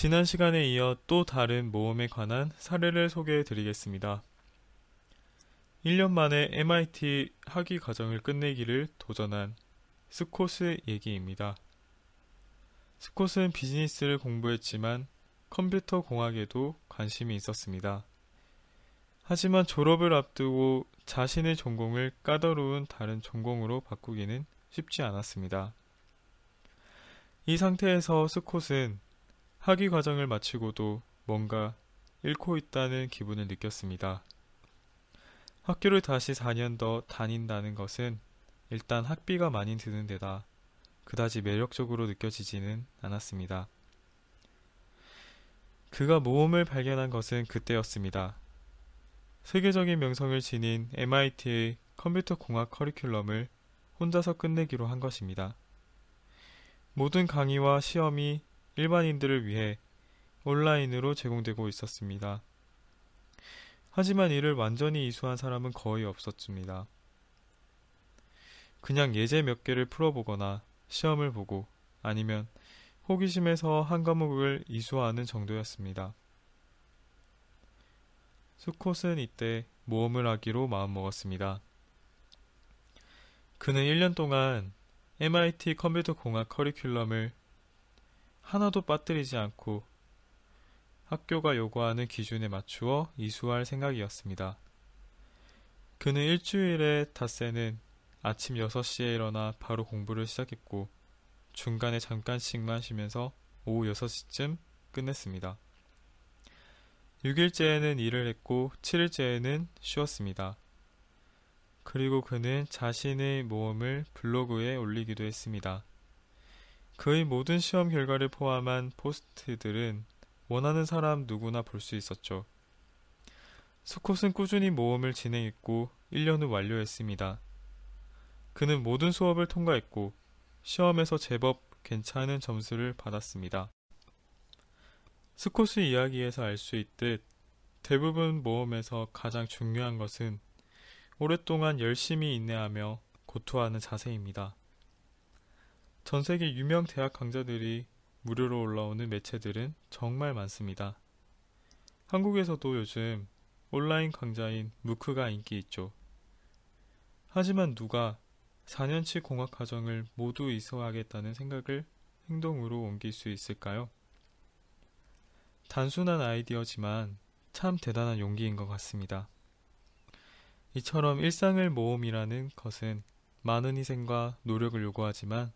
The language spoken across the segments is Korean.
지난 시간에 이어 또 다른 모험에 관한 사례를 소개해 드리겠습니다. 1년 만에 MIT 학위 과정을 끝내기를 도전한 스콧의 얘기입니다. 스콧은 비즈니스를 공부했지만 컴퓨터 공학에도 관심이 있었습니다. 하지만 졸업을 앞두고 자신의 전공을 까다로운 다른 전공으로 바꾸기는 쉽지 않았습니다. 이 상태에서 스콧은 학위 과정을 마치고도 뭔가 잃고 있다는 기분을 느꼈습니다. 학교를 다시 4년 더 다닌다는 것은 일단 학비가 많이 드는 데다 그다지 매력적으로 느껴지지는 않았습니다. 그가 모험을 발견한 것은 그때였습니다. 세계적인 명성을 지닌 MIT의 컴퓨터 공학 커리큘럼을 혼자서 끝내기로 한 것입니다. 모든 강의와 시험이 일반인들을 위해 온라인으로 제공되고 있었습니다. 하지만 이를 완전히 이수한 사람은 거의 없었습니다. 그냥 예제 몇 개를 풀어보거나 시험을 보고 아니면 호기심에서 한 과목을 이수하는 정도였습니다. 수콧은 이때 모험을 하기로 마음먹었습니다. 그는 1년 동안 MIT 컴퓨터 공학 커리큘럼을 하나도 빠뜨리지 않고 학교가 요구하는 기준에 맞추어 이수할 생각이었습니다. 그는 일주일에 닷새는 아침 6시에 일어나 바로 공부를 시작했고 중간에 잠깐씩만 쉬면서 오후 6시쯤 끝냈습니다. 6일째에는 일을 했고 7일째에는 쉬었습니다. 그리고 그는 자신의 모험을 블로그에 올리기도 했습니다. 그의 모든 시험 결과를 포함한 포스트들은 원하는 사람 누구나 볼 수 있었죠. 스콧은 꾸준히 모험을 진행했고 1년 후 완료했습니다. 그는 모든 수업을 통과했고 시험에서 제법 괜찮은 점수를 받았습니다. 스콧의 이야기에서 알 수 있듯 대부분 모험에서 가장 중요한 것은 오랫동안 열심히 인내하며 고투하는 자세입니다. 전 세계 유명 대학 강좌들이 무료로 올라오는 매체들은 정말 많습니다. 한국에서도 요즘 온라인 강좌인 무크가 인기 있죠. 하지만 누가 4년치 공학 과정을 모두 이수하겠다는 생각을 행동으로 옮길 수 있을까요? 단순한 아이디어지만 참 대단한 용기인 것 같습니다. 이처럼 일상을 모험이라는 것은 많은 희생과 노력을 요구하지만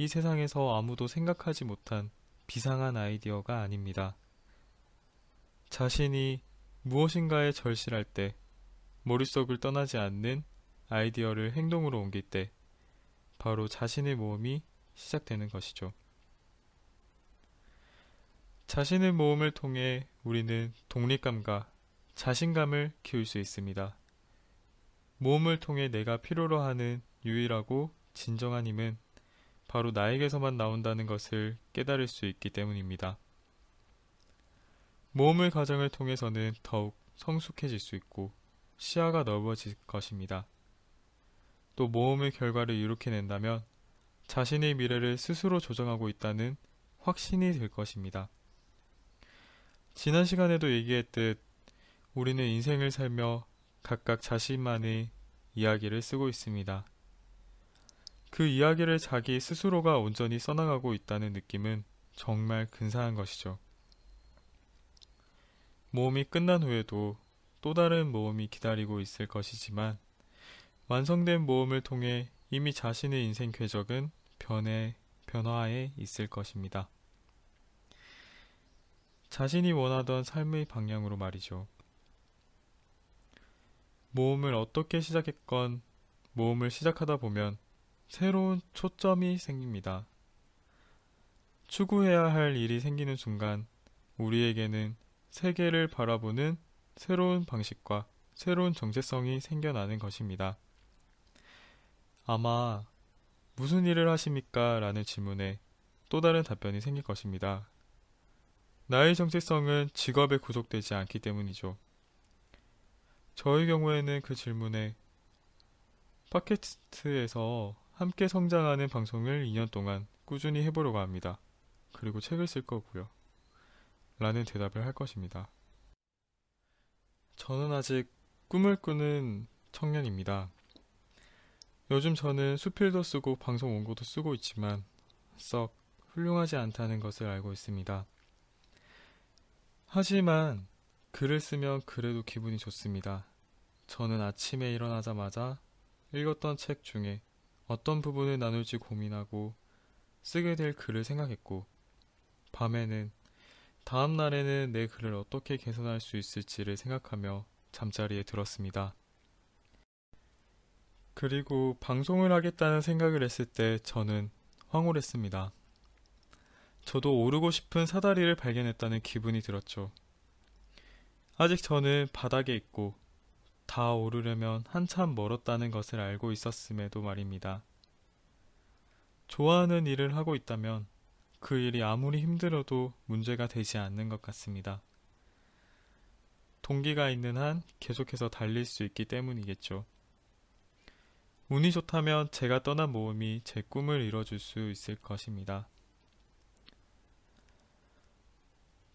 이 세상에서 아무도 생각하지 못한 비상한 아이디어가 아닙니다. 자신이 무엇인가에 절실할 때 머릿속을 떠나지 않는 아이디어를 행동으로 옮길 때 바로 자신의 모험이 시작되는 것이죠. 자신의 모험을 통해 우리는 독립감과 자신감을 키울 수 있습니다. 모험을 통해 내가 필요로 하는 유일하고 진정한 힘은 바로 나에게서만 나온다는 것을 깨달을 수 있기 때문입니다. 모험을 과정을 통해서는 더욱 성숙해질 수 있고 시야가 넓어질 것입니다. 또 모험의 결과를 이룩해 낸다면 자신의 미래를 스스로 조정하고 있다는 확신이 될 것입니다. 지난 시간에도 얘기했듯 우리는 인생을 살며 각각 자신만의 이야기를 쓰고 있습니다. 그 이야기를 자기 스스로가 온전히 써나가고 있다는 느낌은 정말 근사한 것이죠. 모험이 끝난 후에도 또 다른 모험이 기다리고 있을 것이지만 완성된 모험을 통해 이미 자신의 인생 궤적은 변해, 변화에 있을 것입니다. 자신이 원하던 삶의 방향으로 말이죠. 모험을 어떻게 시작했건 모험을 시작하다 보면 새로운 초점이 생깁니다. 추구해야 할 일이 생기는 순간 우리에게는 세계를 바라보는 새로운 방식과 새로운 정체성이 생겨나는 것입니다. 아마 무슨 일을 하십니까? 라는 질문에 또 다른 답변이 생길 것입니다. 나의 정체성은 직업에 구속되지 않기 때문이죠. 저의 경우에는 그 질문에 팟캐스트에서 함께 성장하는 방송을 2년 동안 꾸준히 해보려고 합니다. 그리고 책을 쓸 거고요. 라는 대답을 할 것입니다. 저는 아직 꿈을 꾸는 청년입니다. 요즘 저는 수필도 쓰고 방송 원고도 쓰고 있지만 썩 훌륭하지 않다는 것을 알고 있습니다. 하지만 글을 쓰면 그래도 기분이 좋습니다. 저는 아침에 일어나자마자 읽었던 책 중에 어떤 부분을 나눌지 고민하고 쓰게 될 글을 생각했고, 밤에는 다음 날에는 내 글을 어떻게 개선할 수 있을지를 생각하며 잠자리에 들었습니다. 그리고 방송을 하겠다는 생각을 했을 때 저는 황홀했습니다. 저도 오르고 싶은 사다리를 발견했다는 기분이 들었죠. 아직 저는 바닥에 있고 다 오르려면 한참 멀었다는 것을 알고 있었음에도 말입니다. 좋아하는 일을 하고 있다면 그 일이 아무리 힘들어도 문제가 되지 않는 것 같습니다. 동기가 있는 한 계속해서 달릴 수 있기 때문이겠죠. 운이 좋다면 제가 떠난 모험이 제 꿈을 이뤄줄 수 있을 것입니다.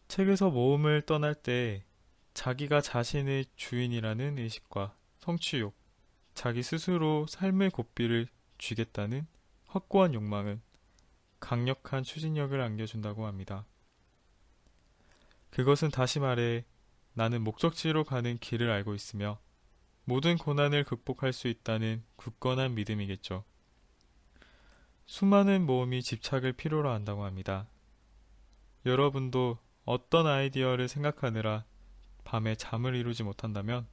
책에서 모험을 떠날 때 자기가 자신의 주인이라는 의식과 성취욕, 자기 스스로 삶의 고삐를 쥐겠다는 확고한 욕망은 강력한 추진력을 안겨준다고 합니다. 그것은 다시 말해 나는 목적지로 가는 길을 알고 있으며 모든 고난을 극복할 수 있다는 굳건한 믿음이겠죠. 수많은 모험이 집착을 필요로 한다고 합니다. 여러분도 어떤 아이디어를 생각하느라 밤에 잠을 이루지 못한다면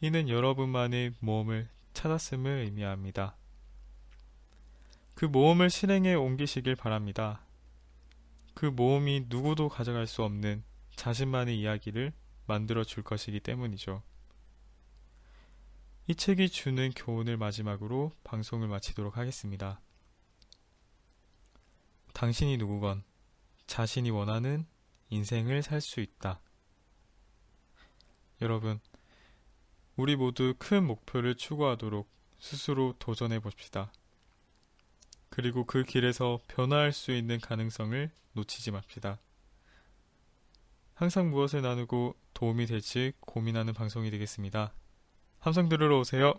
이는 여러분만의 모험을 찾았음을 의미합니다. 그 모험을 실행에 옮기시길 바랍니다. 그 모험이 누구도 가져갈 수 없는 자신만의 이야기를 만들어 줄 것이기 때문이죠. 이 책이 주는 교훈을 마지막으로 방송을 마치도록 하겠습니다. 당신이 누구건 자신이 원하는 인생을 살 수 있다. 여러분, 우리 모두 큰 목표를 추구하도록 스스로 도전해 봅시다. 그리고 그 길에서 변화할 수 있는 가능성을 놓치지 맙시다. 항상 무엇을 나누고 도움이 될지 고민하는 방송이 되겠습니다. 함성 들으러 오세요.